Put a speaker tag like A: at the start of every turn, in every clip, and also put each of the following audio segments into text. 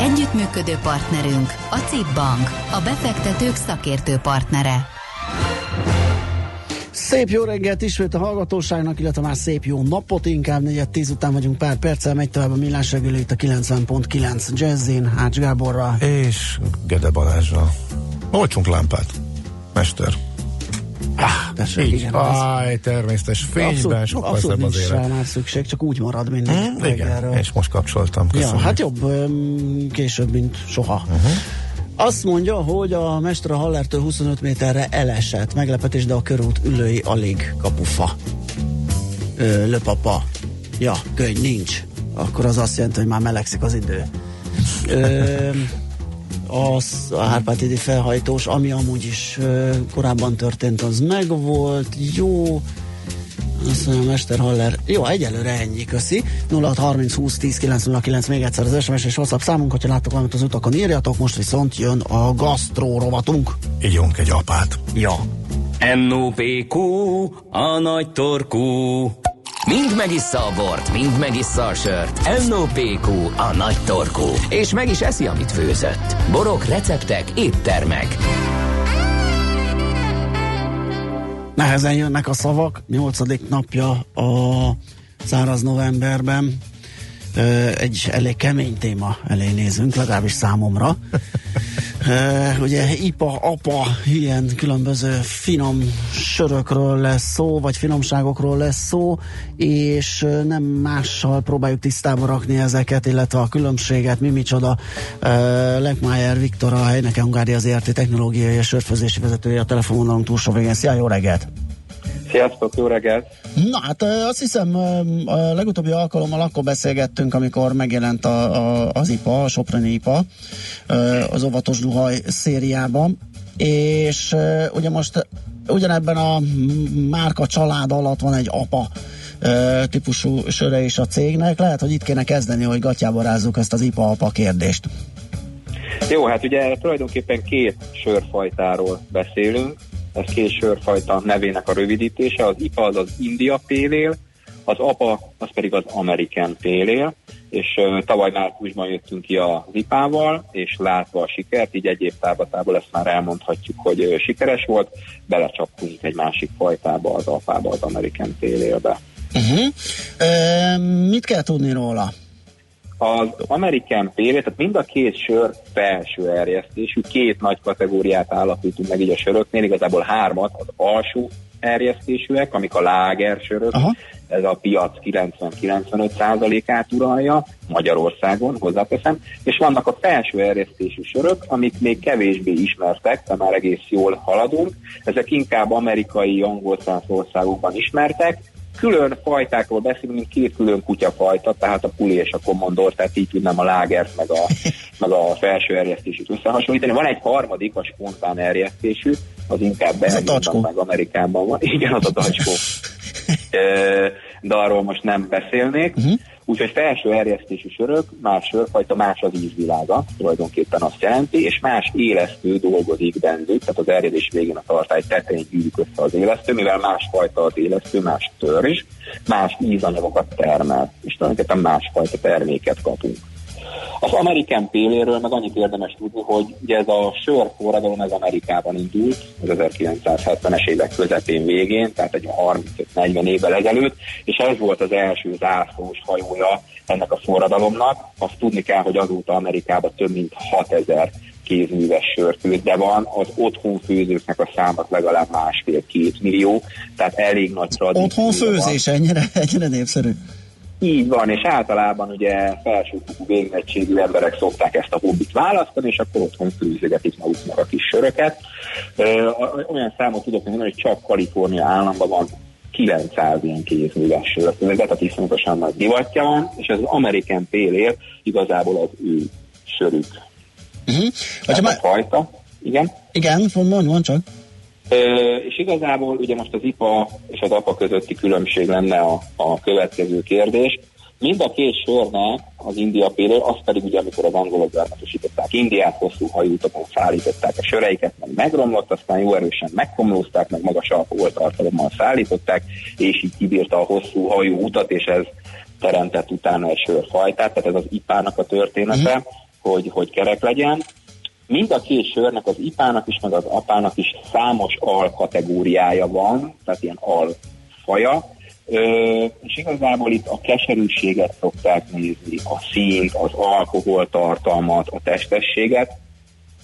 A: Együttműködő partnerünk a CIP Bank, a befektetők szakértő partnere.
B: Szép jó reggelt ismét a hallgatóságnak, illetve már szép jó napot, inkább negyed tíz után vagyunk pár perccel, megy tovább a millás reggeli itt a 90.9 Jazzin, Hács Gáborral.
C: És Gede Balázsra. Olcsunk lámpát, mester.
B: Ah, tessék, igen.
C: Áj, természetes fényben,
B: abszolút,
C: sokkal
B: abszolút
C: szebb az élet.
B: már szükség, csak úgy marad mindig.
C: Hm,
B: reggelről.
C: igen, és most kapcsoltam.
B: Ja,
C: Köszönöm.
B: hát jobb később, mint soha. Uh-huh. Azt mondja, hogy a Mester a Hallertől 25 méterre elesett. Meglepetés, de a körút ülői alig kapufa. Ö, löpapa. Ja, könyv nincs. Akkor az azt jelenti, hogy már melegszik az idő. Ö, az a Hárpátidi felhajtós, ami amúgy is korábban történt, az megvolt. Jó, azt mondja, Mester Haller. Jó, egyelőre ennyi, köszi. 0630 20 10 909 még egyszer az SMS és WhatsApp számunk, hogyha láttok valamit az utakon, írjatok, most viszont jön a gasztró rovatunk.
C: Ígyunk egy apát.
B: Ja.
D: NOPQ, a nagy torkú. Mind megissza a bort, mind megissza a sört. NOPQ, a nagy torkú. És meg is eszi, amit főzött. Borok, receptek, éttermek.
B: Nehezen jönnek a szavak, nyolcadik napja a száraz novemberben. Egy elég kemény téma elé nézünk, legalábbis számomra. Ö, Ugye IPA, APA, ilyen különböző finom sörökről lesz szó, vagy finomságokról lesz szó, és nem mással próbáljuk tisztába rakni ezeket, illetve a különbséget, mi micsoda. Ö, Lekmájer Viktor, a Heineken Hungária ZRT technológiai és sörfőzési vezetője a telefonvonalunk túlsó végén. Szia, jó reggelt!
E: Sziasztok, jó reggelt!
B: Na hát azt hiszem a legutóbbi alkalommal akkor beszélgettünk, amikor megjelent a, a, az IPA, a Soproni IPA az óvatos duhaj szériában, és ugye most ugyanebben a márka család alatt van egy APA típusú söre is a cégnek. Lehet, hogy itt kéne kezdeni, hogy gatyába rázzuk ezt az IPA-APA kérdést.
E: Jó, hát ugye tulajdonképpen két sörfajtáról beszélünk. Ez két sörfajta nevének a rövidítése. Az IPA az az India Ale, az APA az pedig az American Ale, és uh, tavaly márciusban jöttünk ki az IPA-val, és látva a sikert, így egy év tábatából ezt már elmondhatjuk, hogy uh, sikeres volt, belecsaptunk egy másik fajtába, az APA-ba, az American Pale Ale-be.
B: Uh-huh. Ö, mit kell tudni róla?
E: Az American Pale, tehát mind a két sör felső erjesztésű, két nagy kategóriát állapítunk meg így a söröknél, igazából hármat, az alsó erjesztésűek, amik a láger sörök,
B: Aha.
E: ez a piac 90-95%-át uralja Magyarországon, hozzáteszem, és vannak a felső erjesztésű sörök, amik még kevésbé ismertek, de már egész jól haladunk. Ezek inkább amerikai, angol országokban ismertek, külön fajtákról beszélünk, mint két külön kutyafajta, tehát a puli és a kommandor, tehát így tudnám a lágert, meg a, meg a felső erjesztésűt összehasonlítani. Van egy harmadik, a spontán erjesztésű, az inkább Belgiumban, meg Amerikában van. Igen, az a tacskó. Ö, de arról most nem beszélnék. Uh-huh. Úgyhogy felső erjesztésű sörök, más sörfajta, más az ízvilága, tulajdonképpen azt jelenti, és más élesztő dolgozik bennük, tehát az erjedés végén a tartály tetején gyűlik össze az élesztő, mivel másfajta az élesztő, más törzs, más ízanyagokat termel, és tulajdonképpen másfajta terméket kapunk. Az American Péléről meg annyit érdemes tudni, hogy ugye ez a sör forradalom ez Amerikában indult, az 1970-es évek közepén végén, tehát egy 35-40 évvel ezelőtt, és ez volt az első zászlós hajója ennek a forradalomnak. Azt tudni kell, hogy azóta Amerikában több mint 6000 kézműves sörfőz, de van az otthon főzőknek a száma legalább másfél-két millió, tehát elég nagy tradíció.
B: Otthon
E: van.
B: főzés, ennyire, ennyire népszerű.
E: Így van, és általában ugye felsőfokú végzettségű emberek szokták ezt a hobbit választani, és akkor otthon főzögetik maguknak a kis söröket. Ö, Olyan számot tudok mondani, hogy csak Kalifornia államban van 900 ilyen kézműves sörfőzet, tehát iszonyatosan nagy divatja van, és ez az American Pale Ale igazából az ő sörük.
B: Uh-huh. Hogyha
E: a fajta. Igen?
B: Igen, mondj, mondj csak.
E: És igazából ugye most az IPA és az APA közötti különbség lenne a, a következő kérdés. Mind a két sörnek az India Pale az pedig ugye amikor az angolok gyarmatosították Indiát, hosszú hajóutakon szállították a söreiket, meg megromlott, aztán jó erősen megkomlózták, meg magas alkoholtartalommal szállították, és így kibírta a hosszú hajó utat, és ez teremtett utána egy sörfajtát, tehát ez az ipának a története, uh-huh. hogy, hogy kerek legyen. Mind a két sörnek, az ipának is, meg az apának is számos alkategóriája van, tehát ilyen alfaja, Ö, és igazából itt a keserűséget szokták nézni, a színt, az alkoholtartalmat, a testességet,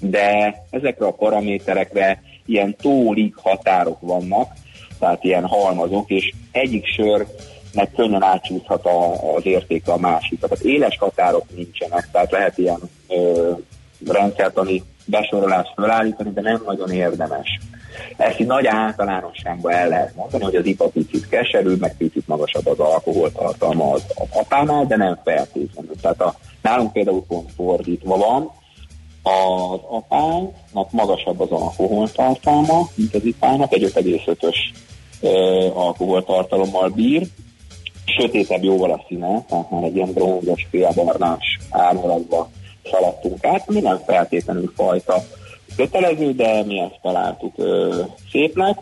E: de ezekre a paraméterekre ilyen tólig határok vannak, tehát ilyen halmazok, és egyik sörnek könnyen átcsúszhat a, az értéke a másik. Tehát éles határok nincsenek, tehát lehet ilyen ö, rendszertani besorolást felállítani, de nem nagyon érdemes. Ezt így nagy általánosságban el lehet mondani, hogy az IPA picit keserű, meg picit magasabb az alkoholtartalma az apánál, de nem feltétlenül. Tehát a, nálunk például pont fordítva van, az apának magasabb az alkoholtartalma, mint az ipának, egy 5,5-ös alkoholtartalommal bír, sötétebb jóval a színe, tehát már egy ilyen bronzos, félbarnás árnyalatba szaladtunk át, mi nem feltétlenül fajta kötelező, de mi ezt találtuk ö, szépnek,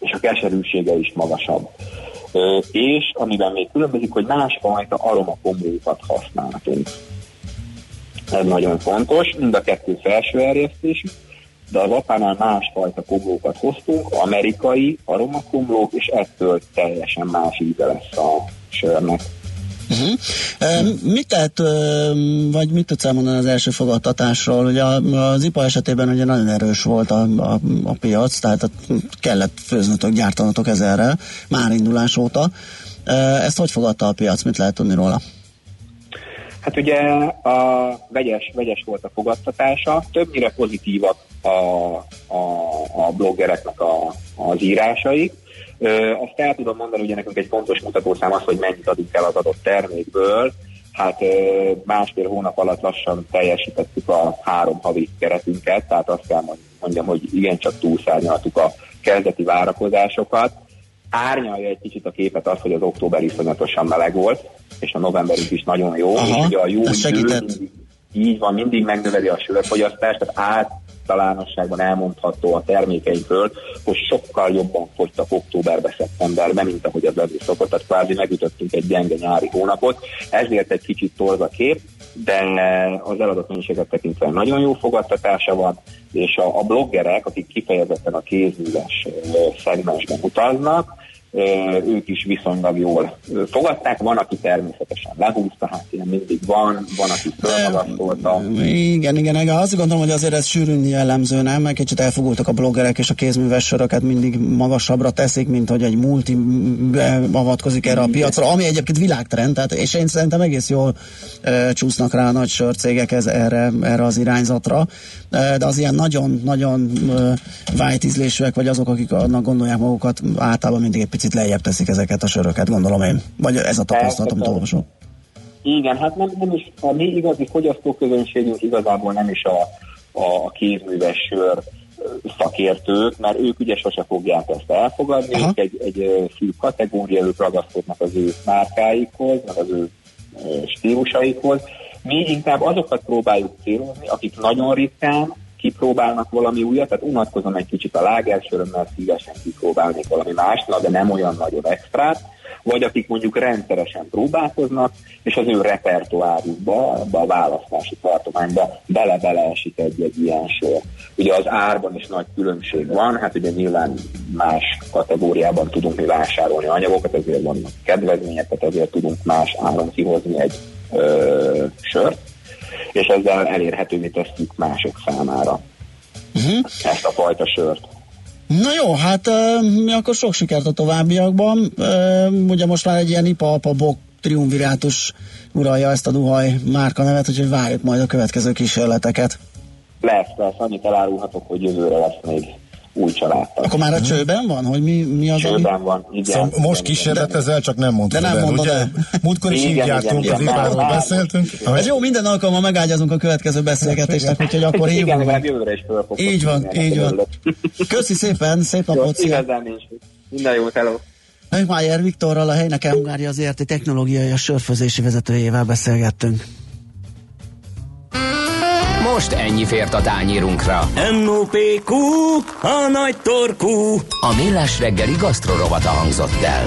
E: és a keserűsége is magasabb. Ö, és amiben még különbözik, hogy másfajta aromakombókat használtunk. Ez nagyon fontos, mind a kettő felső erjesztésű, de az apánál másfajta kombókat hoztunk, amerikai aromakomlók, és ettől teljesen más íze lesz a sörnek.
B: Uh-huh. Uh, mit tehet, vagy mit tudsz elmondani az első fogadtatásról? Ugye az IPA esetében ugye nagyon erős volt a, a, a piac, tehát kellett főznötök, gyártanatok ezerrel, már indulás óta. Uh, ezt hogy fogadta a piac? Mit lehet tudni róla?
E: Hát ugye a vegyes, vegyes volt a fogadtatása, többnyire pozitívak a, a, a bloggereknek a, az írásai, azt el tudom mondani, hogy nekünk egy fontos mutatószám az, hogy mennyit adunk el az adott termékből. Hát másfél hónap alatt lassan teljesítettük a három havi keretünket, tehát azt kell mondjam, hogy igencsak túlszárnyaltuk a kezdeti várakozásokat. Árnyalja egy kicsit a képet az, hogy az október iszonyatosan meleg volt, és a novemberünk is nagyon jó, Aha, és ugye a jó idő, így van, mindig megnöveli a sörfogyasztást, tehát át, általánosságban elmondható a termékeinkről, hogy sokkal jobban fogytak októberbe, szeptemberben, mint ahogy az lenni szokott, tehát kvázi megütöttünk egy gyenge nyári hónapot, ezért egy kicsit torz a kép, de az eladott mennyiséget tekintve nagyon jó fogadtatása van, és a, a bloggerek, akik kifejezetten a kézműves szegmensben utaznak, ők is viszonylag jól fogadták. Van, aki természetesen lehúzta, hát ilyen mindig van, van, aki fölmagasztolta.
B: Igen, igen, igen, azt gondolom, hogy azért ez sűrűn jellemző, nem? Meg kicsit elfogultak a bloggerek és a kézműves söröket mindig magasabbra teszik, mint hogy egy multi avatkozik erre a piacra, ami egyébként világtrend, tehát, és én szerintem egész jól e, csúsznak rá a nagy sörcégek ez, erre, erre az irányzatra, e, de az ilyen nagyon-nagyon e, vájtízlésűek, vagy azok, akik annak gondolják magukat, általában mindig egy picit lejjebb teszik ezeket a söröket, gondolom én. Vagy ez a tapasztalat, amit olvasom.
E: Igen, hát nem, nem is, a mi igazi fogyasztóközönségünk igazából nem is a, a, a kézműves sör szakértők, mert ők ugye sose fogják ezt elfogadni, Aha. ők egy, egy szűk kategória, ők ragaszkodnak az ő márkáikhoz, meg az ő stílusaikhoz. Mi inkább azokat próbáljuk célozni, akik nagyon ritkán kipróbálnak valami újat, tehát unatkozom egy kicsit a lágersörömmel, szívesen kipróbálnék valami mást, de nem olyan nagyon extrát, vagy akik mondjuk rendszeresen próbálkoznak, és az ő repertoárjukba, a választási tartományba bele-bele esik egy-egy ilyen sor. Ugye az árban is nagy különbség van, hát ugye nyilván más kategóriában tudunk mi vásárolni anyagokat, ezért vannak kedvezmények, tehát ezért tudunk más áron kihozni egy ö, sört, és ezzel elérhetővé tesszük mások számára uh-huh. ezt a fajta sört.
B: Na jó, hát mi akkor sok sikert a továbbiakban. Ugye most már egy ilyen IPA Alpa Bok triumvirátus uralja ezt a Duhaj márka nevet, úgyhogy várjuk majd a következő kísérleteket.
E: Lesz, lesz, annyit elárulhatok, hogy jövőre lesz még új családtag.
B: Akkor már a csőben van, hogy mi, mi az, ami...
E: Csőben van, igen.
C: Szóval
E: igen,
C: most
E: igen,
C: kísérletezel, csak nem mondtad
B: De nem
C: el,
B: mondod
C: ugye?
B: el.
C: Múltkor is
E: Igen,
C: így
E: igen,
C: jártunk,
E: igen.
C: az Iváról
E: Már-
C: beszéltünk.
B: Ez jó, minden alkalommal megágyazunk a következő beszélgetésnek, úgyhogy akkor
E: Igen,
B: hívunk.
E: legalább jövőre is
B: Így van, így van. Köszi szépen, szép napot, szia!
E: igazán nincs. Minden jót, hello.
B: Hönkmájer Viktorral, a Helyneke Hungária ZRT technológiai a sörfőzési vezetőjével beszélgettünk.
D: Most ennyi fért a tányírunkra.
F: M.O.P.Q. A nagy torkú.
D: A Millás reggeli gasztrorovata hangzott el.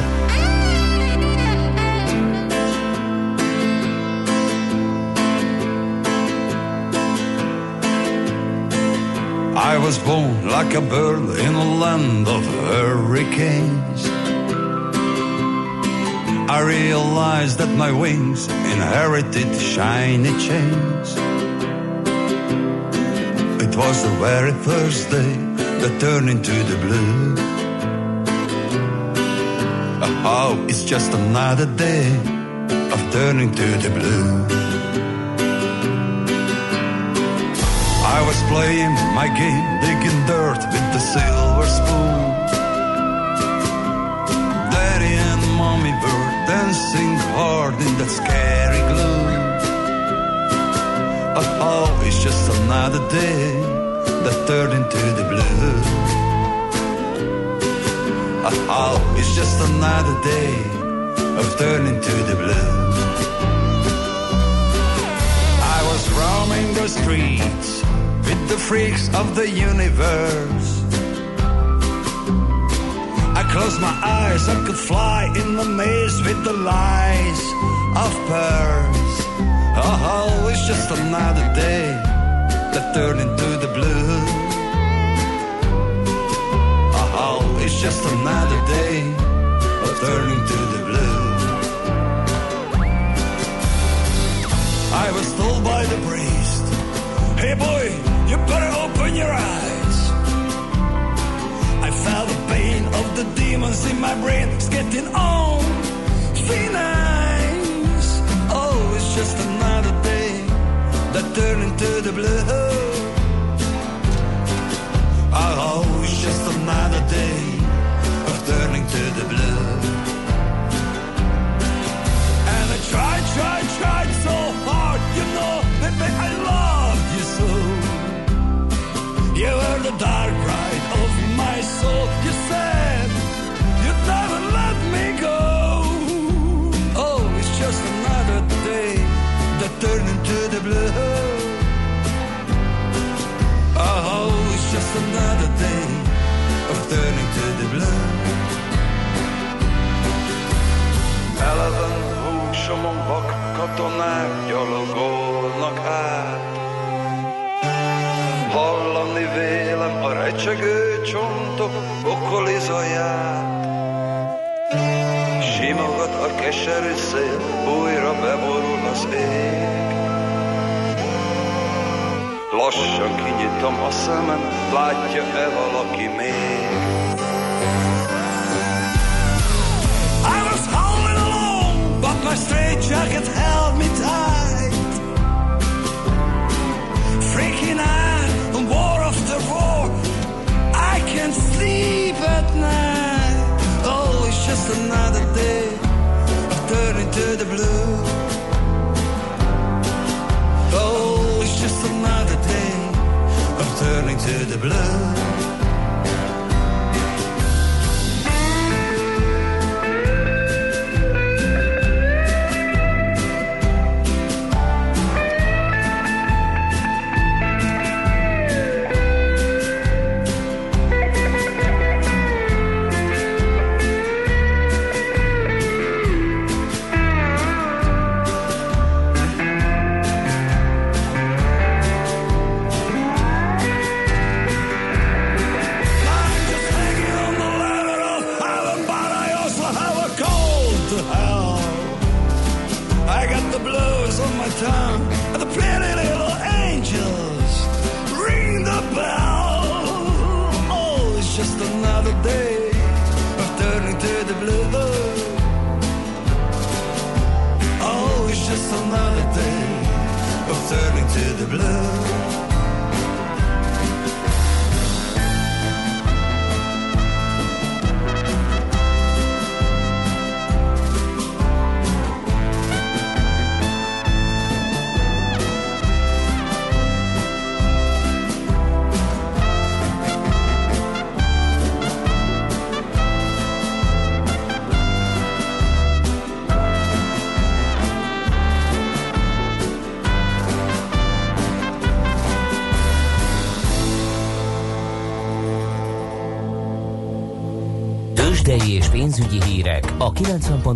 G: I was born like a bird in a land of hurricanes. I realized that my wings inherited shiny chains. It was the very first day that turned into the blue. Oh, it's just another day of turning to the blue. I was playing my game, digging dirt with the silver spoon. Daddy and mommy were dancing hard in that scary gloom. Oh, it's just another day that turned into the blue. Oh, it's just another day of turning to the blue. I was roaming the streets with the freaks of the universe. I closed my eyes, I could fly in the maze with the lies of pearls. Oh, oh, it's just another day that turned into the blue. Oh, oh it's just another day of turning to the blue. I was told by the priest, hey boy, you better open your eyes. I felt the pain of the demons in my brain. It's getting on. Oh, it's just another day that turned into the blue. Oh, it's just another day of turning to the blue. And I tried, tried, tried so hard, you know, baby, I loved you so. You were the dark ride of my soul. You blue. Oh, it's just another day of turning to the blue. Eleven húsomon vak katonák gyalogolnak át. Hallani vélem a recsegő csontok pokoli zaját. Simogat a keserű szél, újra beborul az ég. Lassan kinyitom a szemem, látja-e valaki még? I was howling alone, but my straitjacket held me tight. Freaking out and war after war, I can't sleep at night. Oh, it's just another day turning to the blue. Oh, it's just another turning to the blue.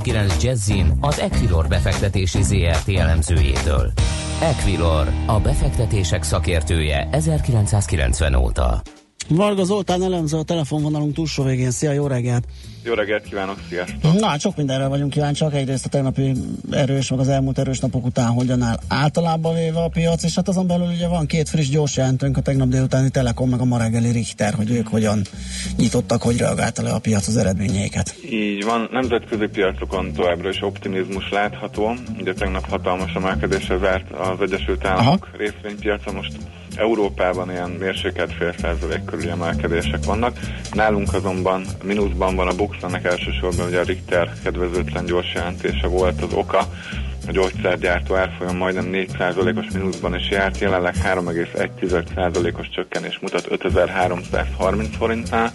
D: 90.9 Jazzin az Equilor befektetési ZRT elemzőjétől. Equilor, a befektetések szakértője 1990 óta.
B: Varga Zoltán elemző a telefonvonalunk túlsó végén. Szia, jó reggelt!
H: Jó reggelt kívánok, sziasztok!
B: Na, sok mindenre vagyunk kíváncsiak. Egyrészt a tegnapi erős, meg az elmúlt erős napok után hogyan áll általában véve a piac, és hát azon belül ugye van két friss gyors jelentőnk, a tegnap délutáni Telekom, meg a ma reggeli Richter, hogy ők hogyan nyitottak, hogy reagálta le a piac az eredményeiket.
H: Így van, nemzetközi piacokon továbbra is optimizmus látható. Ugye tegnap hatalmas emelkedésre zárt az Egyesült Államok Aha. részvénypiaca, most Európában ilyen mérsékelt fél százalék körüli emelkedések vannak. Nálunk azonban mínuszban van a Bux, ennek elsősorban ugye a Richter kedvezőtlen gyors jelentése volt az oka. A gyógyszergyártó árfolyam majdnem 4%-os mínuszban is járt, jelenleg 3,1%-os csökkenés mutat 5330 forintnál.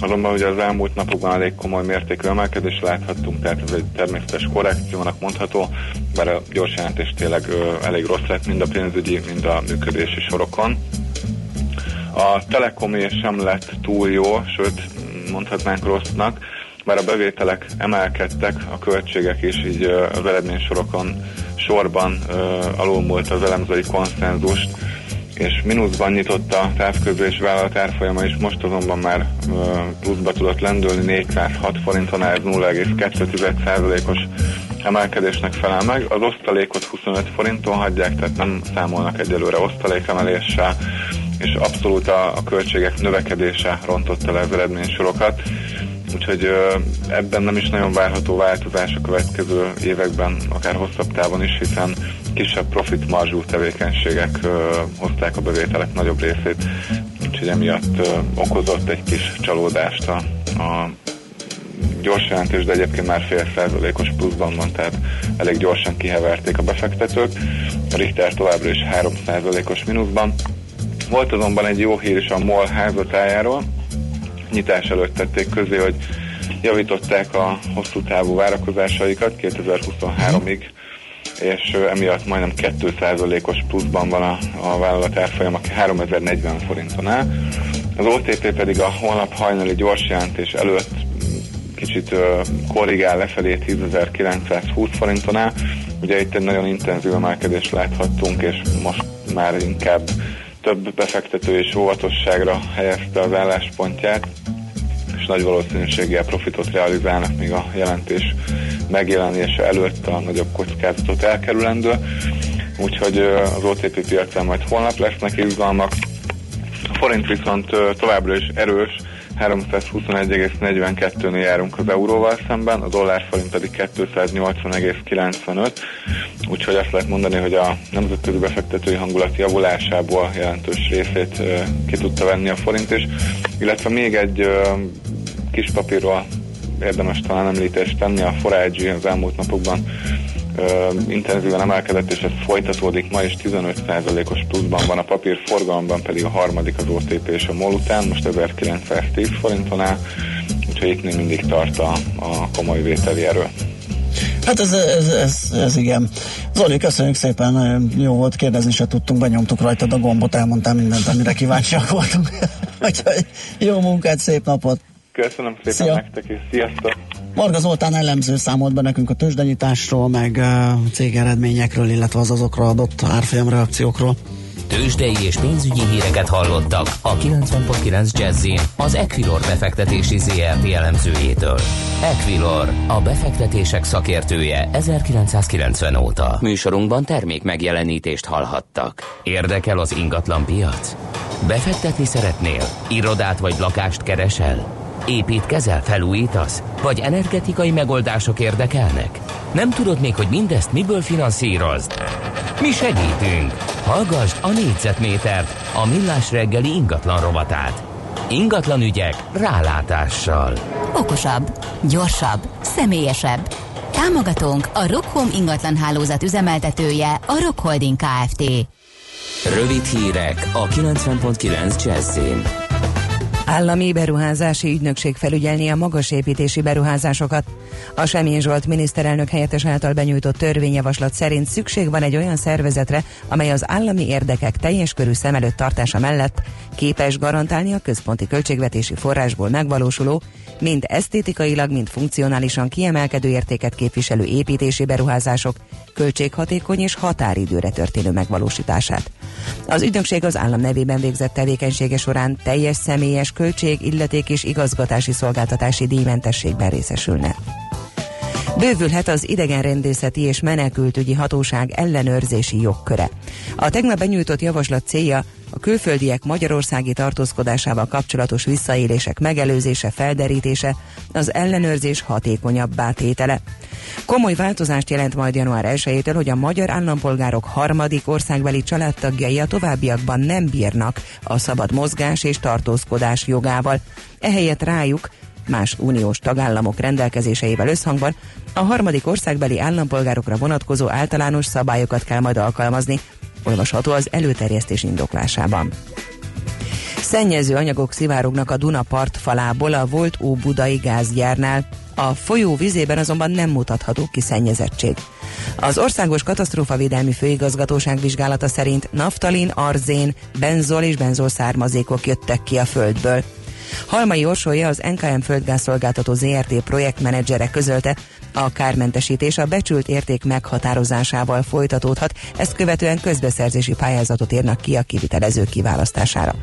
H: Azonban ugye az elmúlt napokban elég komoly mértékű emelkedés láthattunk, tehát ez egy természetes korrekciónak mondható, bár a gyors jelentés tényleg elég rossz lett mind a pénzügyi, mind a működési sorokon. A Telekomé sem lett túl jó, sőt mondhatnánk rossznak, bár a bevételek emelkedtek, a költségek is így az eredménysorokon sorban alulmúlt az elemzői konszenzust, és mínuszban nyitotta a távközlés vállalat árfolyama is, most azonban már pluszba tudott lendülni 406 forinton, ez 0,2%-os emelkedésnek felel meg. Az osztalékot 25 forinton hagyják, tehát nem számolnak egyelőre osztalékemeléssel, és abszolút a, a költségek növekedése rontotta le az eredménysorokat úgyhogy ebben nem is nagyon várható változás a következő években, akár hosszabb távon is, hiszen kisebb profit marzsú tevékenységek hozták a bevételek nagyobb részét, úgyhogy emiatt okozott egy kis csalódást a, a gyors jelentés, de egyébként már fél százalékos pluszban van, tehát elég gyorsan kiheverték a befektetők. A Richter továbbra is 3 százalékos mínuszban. Volt azonban egy jó hír is a MOL házatájáról, nyitás előtt tették közé, hogy javították a hosszú távú várakozásaikat 2023-ig, és emiatt majdnem 2%-os pluszban van a, a vállalat árfolyama 3040 forinton áll. Az OTP pedig a holnap hajnali gyors jelentés előtt kicsit korrigál lefelé 10.920 forinton áll. Ugye itt egy nagyon intenzív emelkedést láthattunk, és most már inkább több befektető és óvatosságra helyezte az álláspontját, és nagy valószínűséggel profitot realizálnak, míg a jelentés megjelenése előtt a nagyobb kockázatot elkerülendő. Úgyhogy az OTP piacán majd holnap lesznek izgalmak. A forint viszont továbbra is erős, 321,42-nél járunk az euróval szemben, a dollár forint pedig 280,95, úgyhogy azt lehet mondani, hogy a nemzetközi befektetői hangulat javulásából jelentős részét ki tudta venni a forint is, illetve még egy kis papírról érdemes talán említést tenni, a Forage az elmúlt napokban intenzíven emelkedett, és ez folytatódik ma is 15%-os pluszban van a papír, forgalomban pedig a harmadik az OTP és a MOL után, most 1910 forinton áll, úgyhogy itt még mindig tart a, a komoly vételi erő.
B: Hát ez, ez, ez, ez igen. Zoli, köszönjük szépen, jó volt, kérdezni se tudtunk, benyomtuk rajtad a gombot, elmondtál mindent, amire kíváncsiak voltunk. Jó munkát, szép napot!
H: Köszönöm szépen Szia. nektek is, sziasztok!
B: Marga Zoltán elemző számolt be nekünk a tőzsdenyításról, meg uh, cégeredményekről, illetve az azokra adott árfolyam reakciókról.
D: Tőzsdei és pénzügyi híreket hallottak a 90.9 Jazzin az Equilor befektetési ZRT elemzőjétől. Equilor, a befektetések szakértője 1990 óta. Műsorunkban termék megjelenítést hallhattak. Érdekel az ingatlan piac? Befektetni szeretnél? Irodát vagy lakást keresel? Építkezel, felújítasz? Vagy energetikai megoldások érdekelnek? Nem tudod még, hogy mindezt miből finanszírozd? Mi segítünk! Hallgass a négyzetmétert, a millás reggeli ingatlan rovatát. Ingatlan ügyek rálátással.
A: Okosabb, gyorsabb, személyesebb. Támogatónk a Rockholm ingatlan hálózat üzemeltetője, a Rock Holding Kft.
D: Rövid hírek a 90.9 Jazzin.
I: Állami beruházási ügynökség felügyelni a magasépítési beruházásokat. A Semjén Zsolt miniszterelnök helyettes által benyújtott törvényjavaslat szerint szükség van egy olyan szervezetre, amely az állami érdekek teljes körű szem előtt tartása mellett képes garantálni a központi költségvetési forrásból megvalósuló, mind esztétikailag, mind funkcionálisan kiemelkedő értéket képviselő építési beruházások költséghatékony és határidőre történő megvalósítását. Az ügynökség az állam nevében végzett tevékenysége során teljes személyes költség, illeték és igazgatási szolgáltatási díjmentességben részesülne. Bővülhet az idegenrendészeti és menekültügyi hatóság ellenőrzési jogköre. A tegnap benyújtott javaslat célja a külföldiek magyarországi tartózkodásával kapcsolatos visszaélések megelőzése, felderítése, az ellenőrzés hatékonyabbá tétele. Komoly változást jelent majd január 1-től, hogy a magyar állampolgárok harmadik országbeli családtagjai a továbbiakban nem bírnak a szabad mozgás és tartózkodás jogával. Ehelyett rájuk más uniós tagállamok rendelkezéseivel összhangban a harmadik országbeli állampolgárokra vonatkozó általános szabályokat kell majd alkalmazni, olvasható az előterjesztés indoklásában. Szennyező anyagok szivárognak a Duna partfalából a volt Óbudai gázgyárnál. A folyó vizében azonban nem mutatható ki szennyezettség. Az Országos Katasztrófavédelmi Főigazgatóság vizsgálata szerint naftalin, arzén, benzol és benzol származékok jöttek ki a földből. Halmai Orsolya az NKM földgázszolgáltató ZRT projektmenedzsere közölte, a kármentesítés a becsült érték meghatározásával folytatódhat, ezt követően közbeszerzési pályázatot írnak ki a kivitelező kiválasztására.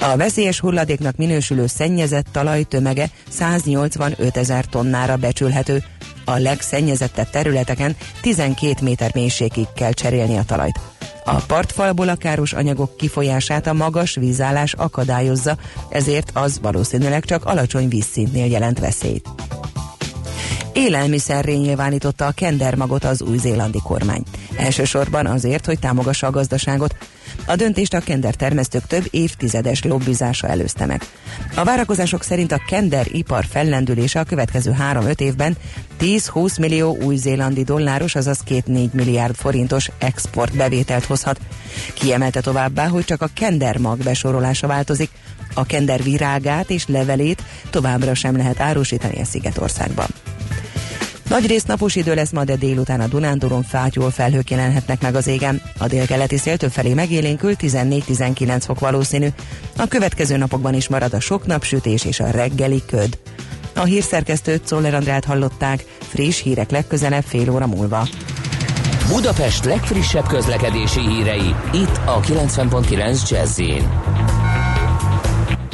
I: A veszélyes hulladéknak minősülő szennyezett talaj tömege 185 ezer tonnára becsülhető, a legszennyezettebb területeken 12 méter mélységig kell cserélni a talajt. A partfalból a káros anyagok kifolyását a magas vízállás akadályozza, ezért az valószínűleg csak alacsony vízszintnél jelent veszélyt. Élelmiszerré nyilvánította a kendermagot az új-zélandi kormány. Elsősorban azért, hogy támogassa a gazdaságot. A döntést a kender termesztők több évtizedes lobbizása előzte meg. A várakozások szerint a kender ipar fellendülése a következő 3-5 évben 10-20 millió új-zélandi dolláros, azaz 2-4 milliárd forintos export bevételt hozhat. Kiemelte továbbá, hogy csak a kender mag besorolása változik, a kender virágát és levelét továbbra sem lehet árusítani a Szigetországban. Nagy rész napos idő lesz ma, de délután a Dunántúron fátyol felhők jelenhetnek meg az égen. A délkeleti szél felé megélénkül 14-19 fok valószínű. A következő napokban is marad a sok napsütés és a reggeli köd. A hírszerkesztőt Szoller Andrát hallották, friss hírek legközelebb fél óra múlva.
D: Budapest legfrissebb közlekedési hírei, itt a 90.9 jazz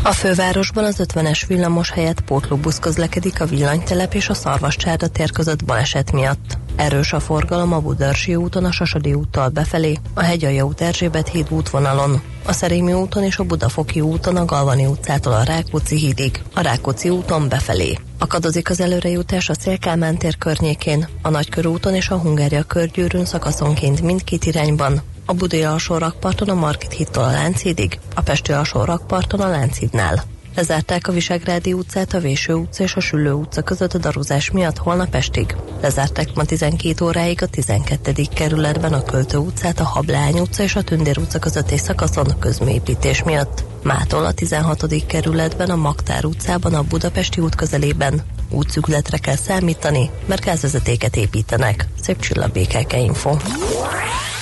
J: a fővárosban az 50-es villamos helyett pótlóbusz közlekedik a villanytelep és a Szarvascsárda tér között baleset miatt. Erős a forgalom a Budörsi úton a Sasadi úttal befelé, a Hegyalja út Erzsébet híd útvonalon, a Szerémi úton és a Budafoki úton a Galvani utcától a Rákóczi hídig, a Rákóczi úton befelé. Akadozik az előrejutás a Szélkálmán tér környékén, a Nagykörúton és a Hungária körgyűrűn szakaszonként mindkét irányban, a Budai alsó rakparton a Markit hittól a Lánchídig, a Pesti alsó rakparton a Lánchídnál. Lezárták a Visegrádi utcát, a Véső utca és a Süllő utca között a darúzás miatt holnap estig. Lezárták ma 12 óráig a 12. kerületben a Költő utcát, a Hablány utca és a Tündér utca közötti szakaszon a közműépítés miatt. Mától a 16. kerületben a Magtár utcában a Budapesti út közelében útszükletre kell számítani, mert gázvezetéket építenek. Szép csillabékeke info.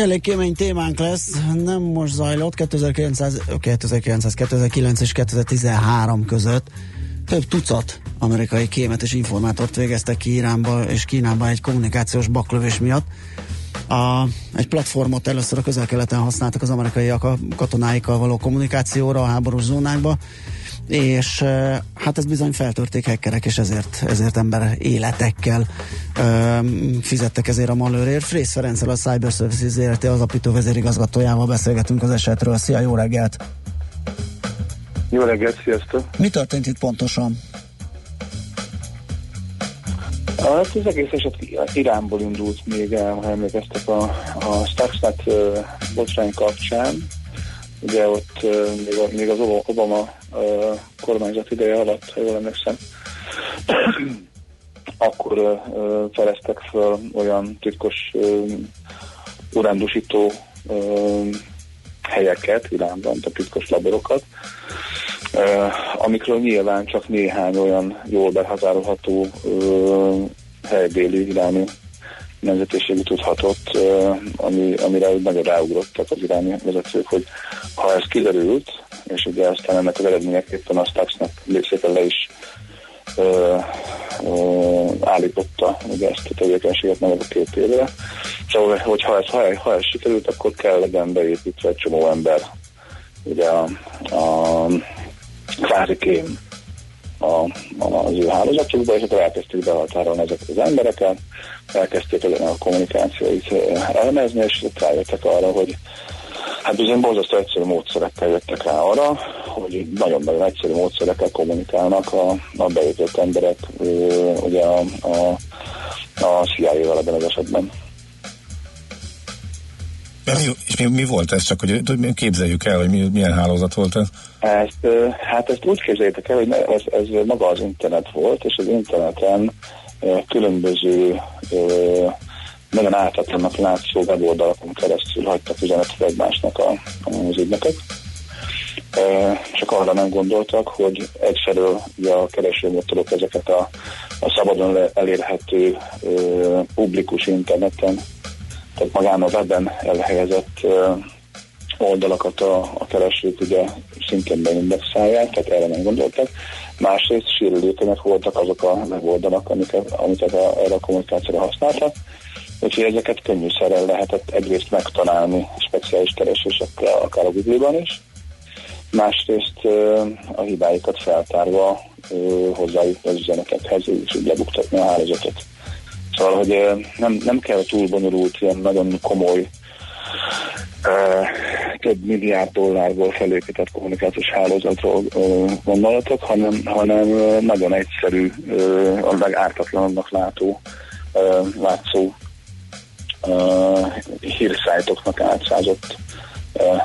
B: Elég kémény témánk lesz, nem most zajlott, 2009, 2009, 2009 és 2013 között. Több tucat amerikai kémet és informátort végeztek ki Iránba és Kínába egy kommunikációs baklövés miatt. A, egy platformot először a közel-keleten használtak az amerikaiak a katonáikkal való kommunikációra a háborús zónákba, és hát ez bizony feltörték hekkerek, és ezért, ezért ember életekkel ö, fizettek ezért a malőrért. Frész Ferenccel a Cyber Services ZRT az apító vezérigazgatójával beszélgetünk az esetről. Szia, jó reggelt!
K: Jó reggelt, sziasztok!
B: Mi történt itt pontosan?
K: Hát az egész eset Iránból indult még el, ha emlékeztek a, a Stuxnet botrány kapcsán. Ugye ott még, még az Obama uh, kormányzat ideje alatt, ha jól emlékszem, akkor uh, feleztek föl olyan titkos uh, urándusító uh, helyeket Iránban, a titkos laborokat, Uh, amikről nyilván csak néhány olyan jól behatárolható uh, helybéli iráni nemzetiségű tudhatott, ami, amire nagyon ráugrottak az iráni vezetők, hogy ha ez kiderült, és ugye aztán ennek az eredményeképpen a Stuxnak szépen le is uh, uh, állította ugye ezt a tevékenységet meg a két évre. Szóval, hogy ha ez, ha, ha ez sikerült, akkor kell legyen beépítve egy csomó ember ugye a, a kvázi kém a, a, az ő hálózatokba, és akkor elkezdtük behatárolni ezeket az embereket, elkezdték a, kommunikációit elemezni, és rájöttek arra, hogy hát bizony borzasztó egyszerű módszerekkel jöttek rá arra, hogy nagyon-nagyon egyszerű módszerekkel kommunikálnak a, a bejutott emberek ugye a, a, a CIA-val ebben az esetben.
C: De mi, és mi, mi volt ez? Csak hogy képzeljük el, hogy mi, milyen hálózat volt ez?
K: Ezt, hát ezt úgy képzeljétek el, hogy ez, ez maga az internet volt, és az interneten különböző nagyon ártatlannak látszó weboldalakon keresztül hagytak üzenetet egymásnak a, az ügynökök. Csak arra nem gondoltak, hogy egyfelől a keresőmotorok ezeket a, a szabadon elérhető publikus interneten tehát magán a webben elhelyezett oldalakat a, a keresők ugye szintén beindexálják, tehát erre nem gondoltak. Másrészt sérülékenyek voltak azok a weboldalak, amiket, amiket a, erre a kommunikációra használtak, úgyhogy ezeket könnyűszerrel lehetett egyrészt megtalálni speciális keresésekkel, akár a Google-ban is, másrészt a hibáikat feltárva hozzájuk az üzenekethez, és úgy lebuktatni a hálózatot. Szóval, hogy nem, nem kell túl bonyolult, ilyen nagyon komoly több milliárd dollárból felépített kommunikációs hálózatról gondolatok, hanem, hanem nagyon egyszerű, a legártatlanabbnak látó, látszó hírszájtoknak átszázott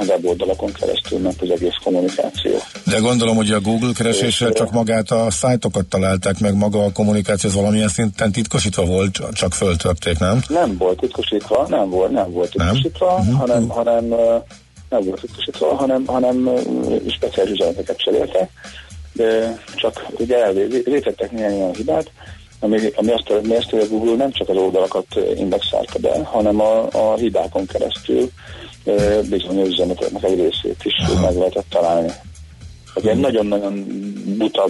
K: weboldalakon keresztül ment az egész kommunikáció.
C: De gondolom, hogy a Google kereséssel csak magát a szájtokat találták meg, maga a kommunikáció az valamilyen szinten titkosítva volt, csak föltörték, nem?
K: Nem volt titkosítva, nem volt, nem volt titkosítva, nem? Mhm. hanem, hanem nem volt titkosítva, hanem, hanem speciális üzeneteket cseréltek. De csak ugye elvétettek néhány olyan hibát, ami, ami azt ezt, hogy a Google nem csak az oldalakat indexálta be, hanem a, a hibákon keresztül bizonyos üzeneteknek egy részét is Aha. meg lehetett találni. Hát ilyen nagyon-nagyon buta,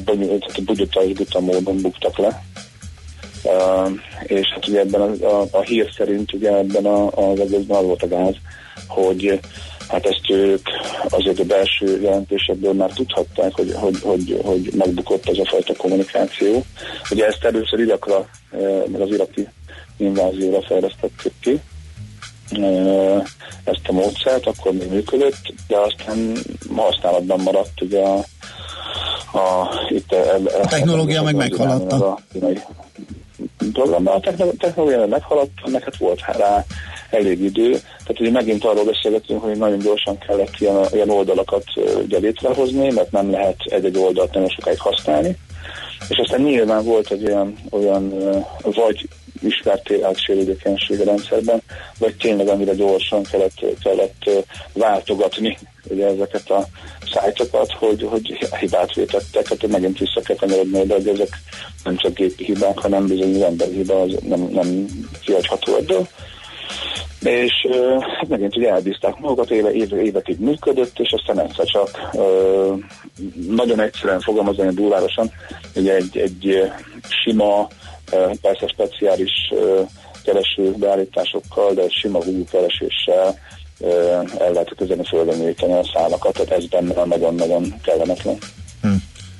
K: buta és buta módon buktak le. Uh, és hát ugye ebben a, a, a hír szerint ugye ebben a, az egészben az volt a gáz, hogy hát ezt ők azért a belső jelentésekből már tudhatták, hogy, hogy, hogy, hogy megbukott ez a fajta kommunikáció. Ugye ezt először Irakra, meg az iraki invázióra fejlesztettük ki, ezt a módszert, akkor még működött, de aztán használatban maradt ugye a, a, itt a,
B: a technológia meg meghaladta.
K: A program, a technológia meg meghaladta, ennek hát volt rá elég idő. Tehát ugye megint arról beszélgetünk, hogy nagyon gyorsan kellett ilyen, ilyen oldalakat ugye létrehozni, mert nem lehet egy-egy oldalt nagyon sokáig használni. És aztán nyilván volt egy olyan, olyan vagy ismert átsérülékenység a rendszerben, vagy tényleg annyira gyorsan kellett, kellett váltogatni ugye ezeket a szájtokat, hogy, hogy hibát vétettek, hát megint vissza kell kanyarodni de hogy ezek nem csak gépi hibák, hanem bizony emberi hiba, az nem, nem kiadható ebből. És hát megint ugye elbízták magukat, éve, éve, évekig működött, és aztán egyszer csak ö, nagyon egyszerűen fogalmazni, durvárosan, ugye egy, egy sima, persze speciális kereső beállításokkal, de sima Google kereséssel el lehet közben földenyíteni a szálakat, tehát ez benne nagyon-nagyon kellemetlen.
C: Hm.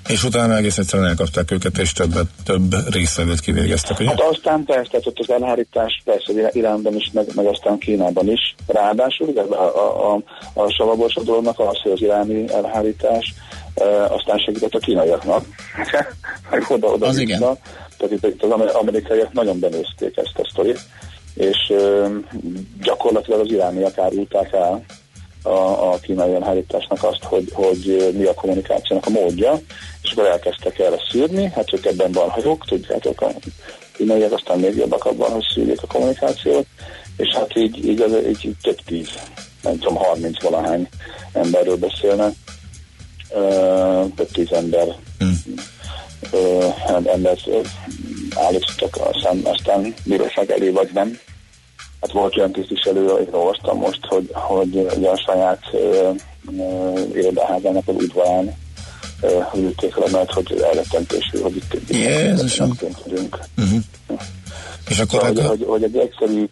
C: És utána egész egyszerűen elkapták őket, és többet, több részleget kivégeztek, ugye?
K: Hát aztán persze, tehát ott az elhárítás persze Iránban is, meg, meg aztán Kínában is. Ráadásul ugye, a, a, a, a savagos dolognak az, hogy az iráni elhárítás e, aztán segített a kínaiaknak. meg oda, oda
B: az igen.
K: Tehát itt, az amerikaiak nagyon benőzték ezt a sztorit és gyakorlatilag az irániak árulták el a, a kínai elhárításnak azt, hogy, hogy mi a kommunikációnak a módja, és akkor elkezdtek erre szűrni, hát ők ebben balhagyok, tudjátok, a kínaiak aztán még jobbak abban, hogy szűrjék a kommunikációt, és hát így, így, az, így, így több tíz, nem tudom, harminc valahány emberről beszélnek, több tíz ember mm. Embert állítottak, aztán, aztán bíróság elé vagy nem, Hát volt olyan tisztviselő, hogy olvastam most, hogy, hogy ugye a saját irodaházának az udvarán ülték le, mert hogy elrettentésű, hogy itt,
B: Jézusom.
C: Uh-huh. És akkor
K: szóval, hogy, hogy, hogy egy egyszerű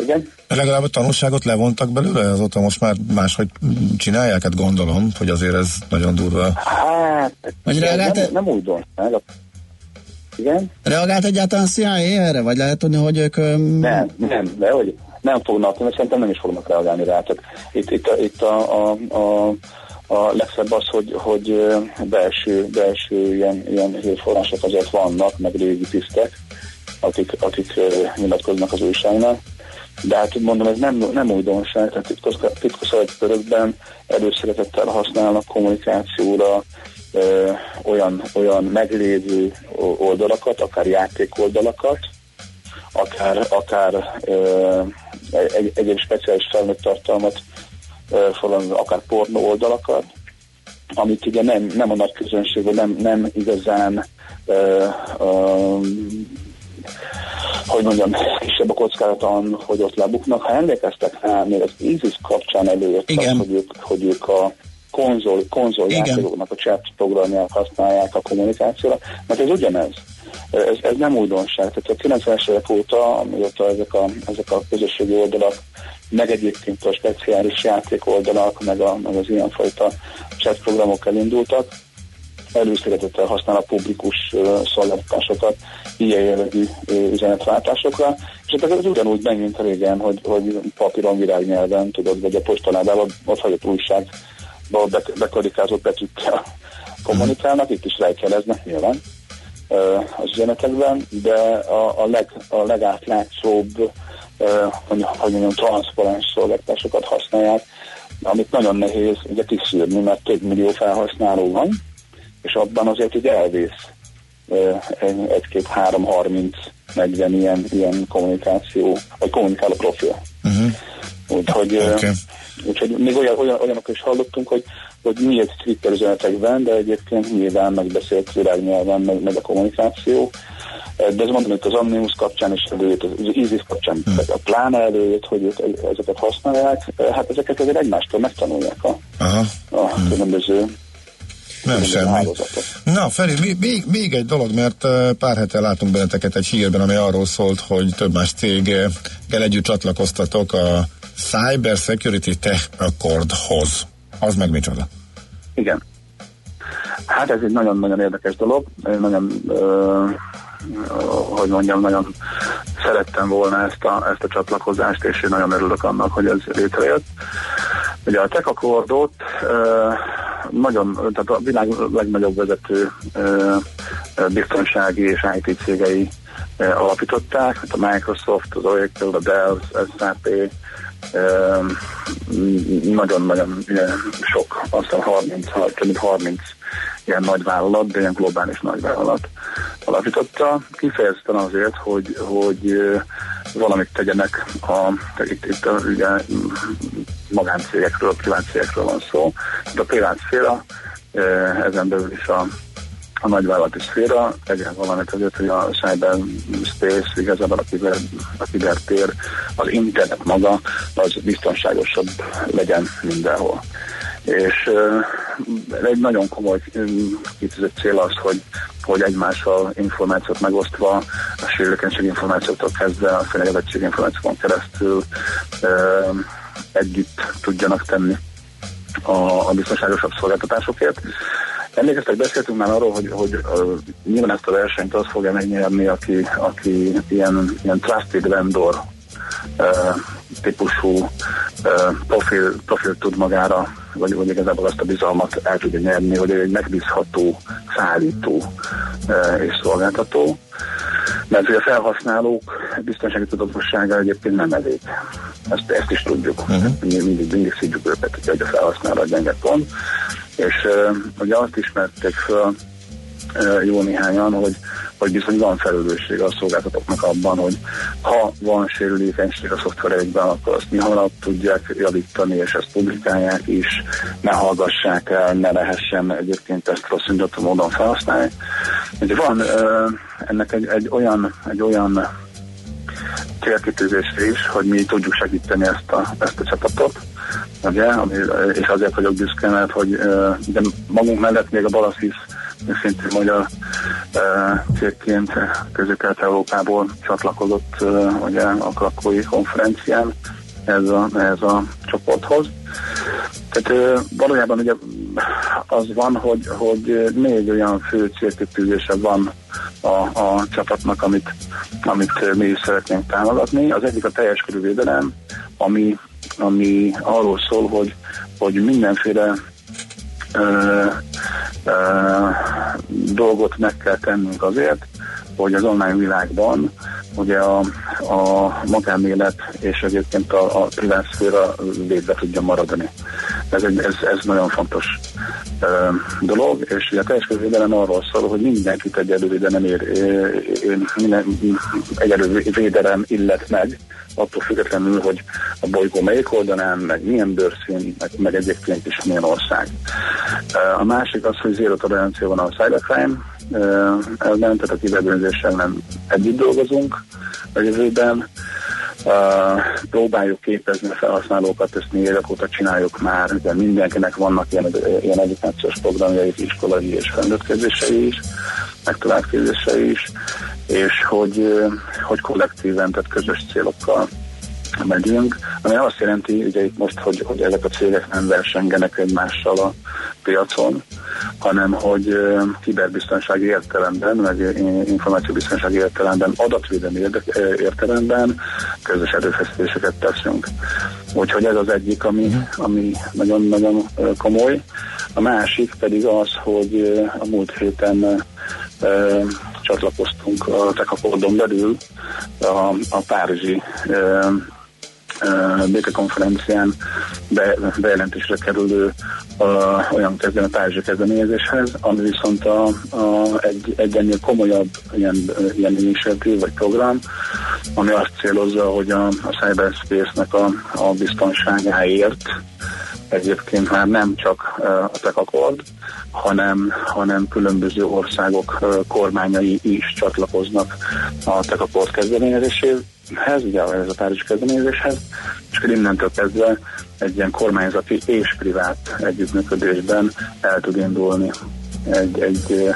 K: igen?
C: Legalább a tanulságot levontak belőle, azóta most már máshogy csinálják, hát gondolom, hogy azért ez nagyon durva.
K: Hát,
B: Vagy
K: nem,
B: reagált,
K: nem, újdonság. Igen?
B: reagált egyáltalán a CIA erre? Vagy lehet tudni, hogy ők...
K: Nem, nem, de hogy nem fognak, mert szerintem nem is fognak reagálni rá. Tehát itt, itt, a- itt a, a, a, a legszebb az, hogy, hogy belső, belső ilyen, ilyen hírforrások azért vannak, meg régi tisztek, akik, akik nyilatkoznak az újságnál. De hát mondom, ez nem, nem újdonság, tehát titkos, titkos körökben előszeretettel használnak kommunikációra ö, olyan, olyan meglévő oldalakat, akár játékoldalakat, akár, akár ö, egy, egyéb speciális felnőtt tartalmat, ö, falon, akár pornó oldalakat, amit ugye nem, nem a nagy közönség, vagy nem, nem igazán ö, ö, hogy mondjam, kisebb a kockázata, hogy ott lebuknak. Ha emlékeztek rá, még az ISIS kapcsán előjött az, hogy ők, hogy ők a konzol, konzol
B: Igen.
K: játékoknak a chat programját használják a kommunikációra, mert ez ugyanez. Ez, ez nem újdonság. Tehát a 90-es évek óta, amióta ezek a, ezek a közösségi oldalak, meg egyébként a speciális játék oldalak, meg, a, meg az ilyenfajta chat programok elindultak, előszeretettel használ a publikus szolgáltatásokat ilyen jellegű üzenetváltásokra, és hát ez ugyanúgy megint régen, hogy, hogy papíron virágnyelven, tudod, vagy a postaládában ott hagyott újságba be, bekarikázott betűkkel kommunikálnak, itt is rejtjeleznek nyilván az üzenetekben, de a, a, leg, a legátlátszóbb, hogy, hogy mondjam, transzparens szolgáltatásokat használják, amit nagyon nehéz ugye kiszűrni, mert több millió felhasználó van, és abban azért így elvész ö, egy- egy-két, három, harminc, negyven ilyen, ilyen kommunikáció, vagy kommunikáló profil.
C: Uh-huh.
K: Úgyhogy, okay. úgyhogy még olyan, olyan, olyanok is hallottunk, hogy, hogy nyílt Twitter üzenetekben, de egyébként nyilván megbeszélt világnyelven, meg, meg a kommunikáció. De ez mondom, hogy az Omnius kapcsán is előjött, az ISIS kapcsán
C: Hmm.
K: a pláne előjött, hogy ők ezeket használják. Hát ezeket azért egymástól megtanulják a,
C: Aha.
K: a különböző
C: Nem semmi. Na, Feri, még, még, egy dolog, mert pár hete látunk benneteket egy hírben, ami arról szólt, hogy több más céggel együtt csatlakoztatok a Cyber Security Tech Accordhoz. Az meg micsoda?
K: Igen. Hát ez egy nagyon-nagyon érdekes dolog. Nagyon, ö, hogy mondjam, nagyon szerettem volna ezt a, ezt a csatlakozást, és én nagyon örülök annak, hogy ez létrejött. Ugye a Tech Accordot nagyon, tehát a világ legnagyobb vezető biztonsági és IT cégei alapították, mint a Microsoft, az Oracle, a Dell, az SAP, nagyon-nagyon sok, aztán 30, több mint 30 ilyen nagyvállalat, de ilyen globális nagyvállalat alapította, kifejezetten azért, hogy, hogy valamit tegyenek a, itt, itt ugye magáncégekről, privát cégekről van szó. De a privát szféra, ezen belül is a, a nagyvállalati szféra. Legyen valamit azért, hogy a cyberspace, igazából a, kiber, a kibertér, az internet maga, az biztonságosabb legyen mindenhol és egy nagyon komoly kitűzött cél az, hogy, hogy egymással információt megosztva, a sérülékenység információktól kezdve a fenyegetettség információkon keresztül együtt tudjanak tenni a, a biztonságosabb szolgáltatásokért. Emlékeztek, beszéltünk már arról, hogy, hogy uh, nyilván ezt a versenyt az fogja megnyerni, aki, aki ilyen, ilyen trusted vendor típusú profil, profil tud magára vagy, vagy igazából azt a bizalmat el tudja nyerni, hogy egy megbízható szállító és szolgáltató. Mert hogy a felhasználók biztonsági tudatossága egyébként nem elég. Ezt, ezt is tudjuk. Uh-huh. Mindig, mindig, szígyük őket, hogy a felhasználó a gyenge pont. És uh, ugye azt ismerték föl uh, jó néhányan, hogy hogy bizony van felelősség a szolgáltatóknak abban, hogy ha van sérülékenység a szoftvereikben, akkor azt mi hamarabb tudják javítani, és ezt publikálják is, ne hallgassák el, ne lehessen egyébként ezt rossz indulatú módon felhasználni. Ugye van ennek egy, egy olyan, egy olyan célkitűzés is, hogy mi tudjuk segíteni ezt a, ezt a csapatot, ugye, és azért vagyok büszke, mert hogy de magunk mellett még a Balaszisz szintén magyar cégként közép-kelet-európából csatlakozott ugye, a krakói konferencián ez a, ez a csoporthoz. Tehát valójában ugye az van, hogy, hogy négy olyan fő célkitűzése van a, a csapatnak, amit, amit mi is szeretnénk támogatni. Az egyik a teljes körülvédelem, ami, ami arról szól, hogy, hogy mindenféle dolgot meg kell tennünk azért, hogy az online világban ugye a, a magánélet és egyébként a, a privát szféra védve tudja maradni. Ez, egy, ez, ez nagyon fontos ö, dolog, és ugye a teljes védelem arról szól, hogy mindenkit egy elővédelem ér, minden, egy védelem illet meg, attól függetlenül, hogy a bolygó melyik oldalán, meg milyen bőrszín, meg, meg egyébként is milyen ország. A másik az, hogy zéro tolerancia van a cybercrime ellen, tehát a kiberbűnözéssel nem együtt dolgozunk a jövőben. Uh, próbáljuk képezni a felhasználókat, ezt mi évek óta csináljuk már, de mindenkinek vannak ilyen, ilyen edukációs programjai, iskolai és felnőttkezései is, meg továbbképzései is, és hogy, hogy kollektíven, tehát közös célokkal megyünk, ami azt jelenti, ugye itt most, hogy, hogy ezek a cégek nem versengenek egymással a piacon, hanem hogy kiberbiztonsági értelemben, meg információbiztonsági értelemben, adatvédelmi értelemben közös erőfeszítéseket teszünk. Úgyhogy ez az egyik, ami, mhm. ami nagyon-nagyon komoly. A másik pedig az, hogy a múlt héten csatlakoztunk a Tekakordon belül a, a Párizsi békekonferencián be, bejelentésre kerülő uh, olyan kezden a Párizsi kezdeményezéshez, ami viszont a, a, egy, egy ennél komolyabb ilyen, ilyen initiatív vagy program, ami azt célozza, hogy a, a cyberspace-nek a, a biztonságáért egyébként már nem csak a tech Accord, hanem, hanem különböző országok kormányai is csatlakoznak a tech Accord kezdeményezéséhez, ugye ez a Párizs kezdeményezéshez, és akkor innentől kezdve egy ilyen kormányzati és privát együttműködésben el tud indulni egy, egy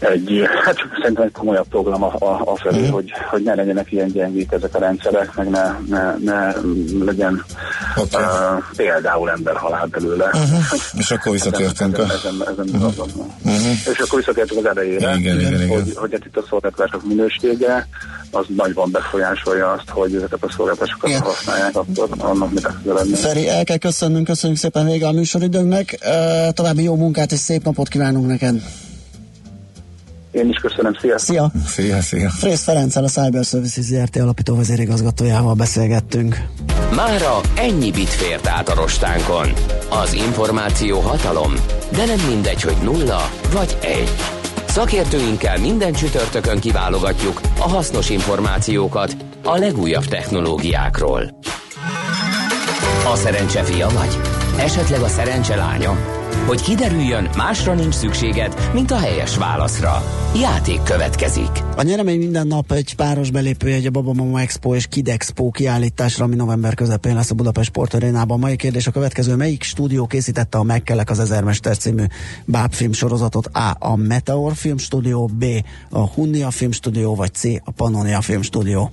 K: egy, hát szerintem egy komolyabb program a, a, a felé, mm. hogy, hogy ne legyenek ilyen gyengék ezek a rendszerek, meg ne, ne, ne legyen okay. uh, például emberhalál belőle. Uh-huh.
C: És akkor visszatértünk a...
K: Ezen, ezen, ezen uh-huh. uh-huh. És akkor visszatértünk az elejére,
C: igen, igen, igen.
K: hogy, hogy hát itt a szolgáltatások minősége az nagyban befolyásolja azt, hogy ezeket a szolgáltatásokat igen. használják, akkor annak mit
B: lenni. Feri, el kell köszönnünk, köszönjük szépen vége a műsoridőnknek. Uh, további jó munkát és szép napot kívánunk neked!
K: Én is köszönöm, szia!
B: Szia!
C: Szia, szia!
B: Frész Ferenccel a Cyber Services ZRT alapító vezérigazgatójával beszélgettünk.
D: Mára ennyi bit fért át a rostánkon. Az információ hatalom, de nem mindegy, hogy nulla vagy egy. Szakértőinkkel minden csütörtökön kiválogatjuk a hasznos információkat a legújabb technológiákról. A szerencse fia vagy? Esetleg a szerencse lánya? Hogy kiderüljön, másra nincs szükséged, mint a helyes válaszra. Játék következik.
B: A nyeremény minden nap egy páros belépőjegy a Baba Mama Expo és Kid Expo kiállításra, ami november közepén lesz a Budapest Sportarénában. Mai kérdés a következő. Melyik stúdió készítette a Megkelek az Ezermester című bábfilm sorozatot? A. A Meteor Filmstúdió, B. A Hunnia Filmstúdió, vagy C. A Pannonia Filmstúdió.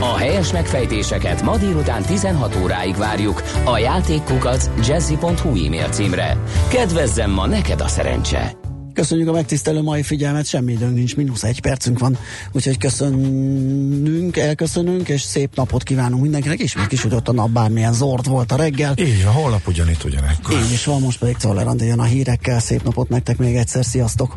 D: A helyes megfejtéseket ma délután 16 óráig várjuk a játékkukac jazzy.hu e-mail címre. Kedvezzem ma neked a szerencse!
B: Köszönjük a megtisztelő mai figyelmet, semmi időnk nincs, mínusz egy percünk van, úgyhogy köszönünk, elköszönünk, és szép napot kívánunk mindenkinek, ismét kisütött a nap, bármilyen zord volt a reggel.
C: Így van, holnap ugyanitt ugyanekkor.
B: Így is van, most pedig Czoller jön a hírekkel, szép napot nektek még egyszer, sziasztok!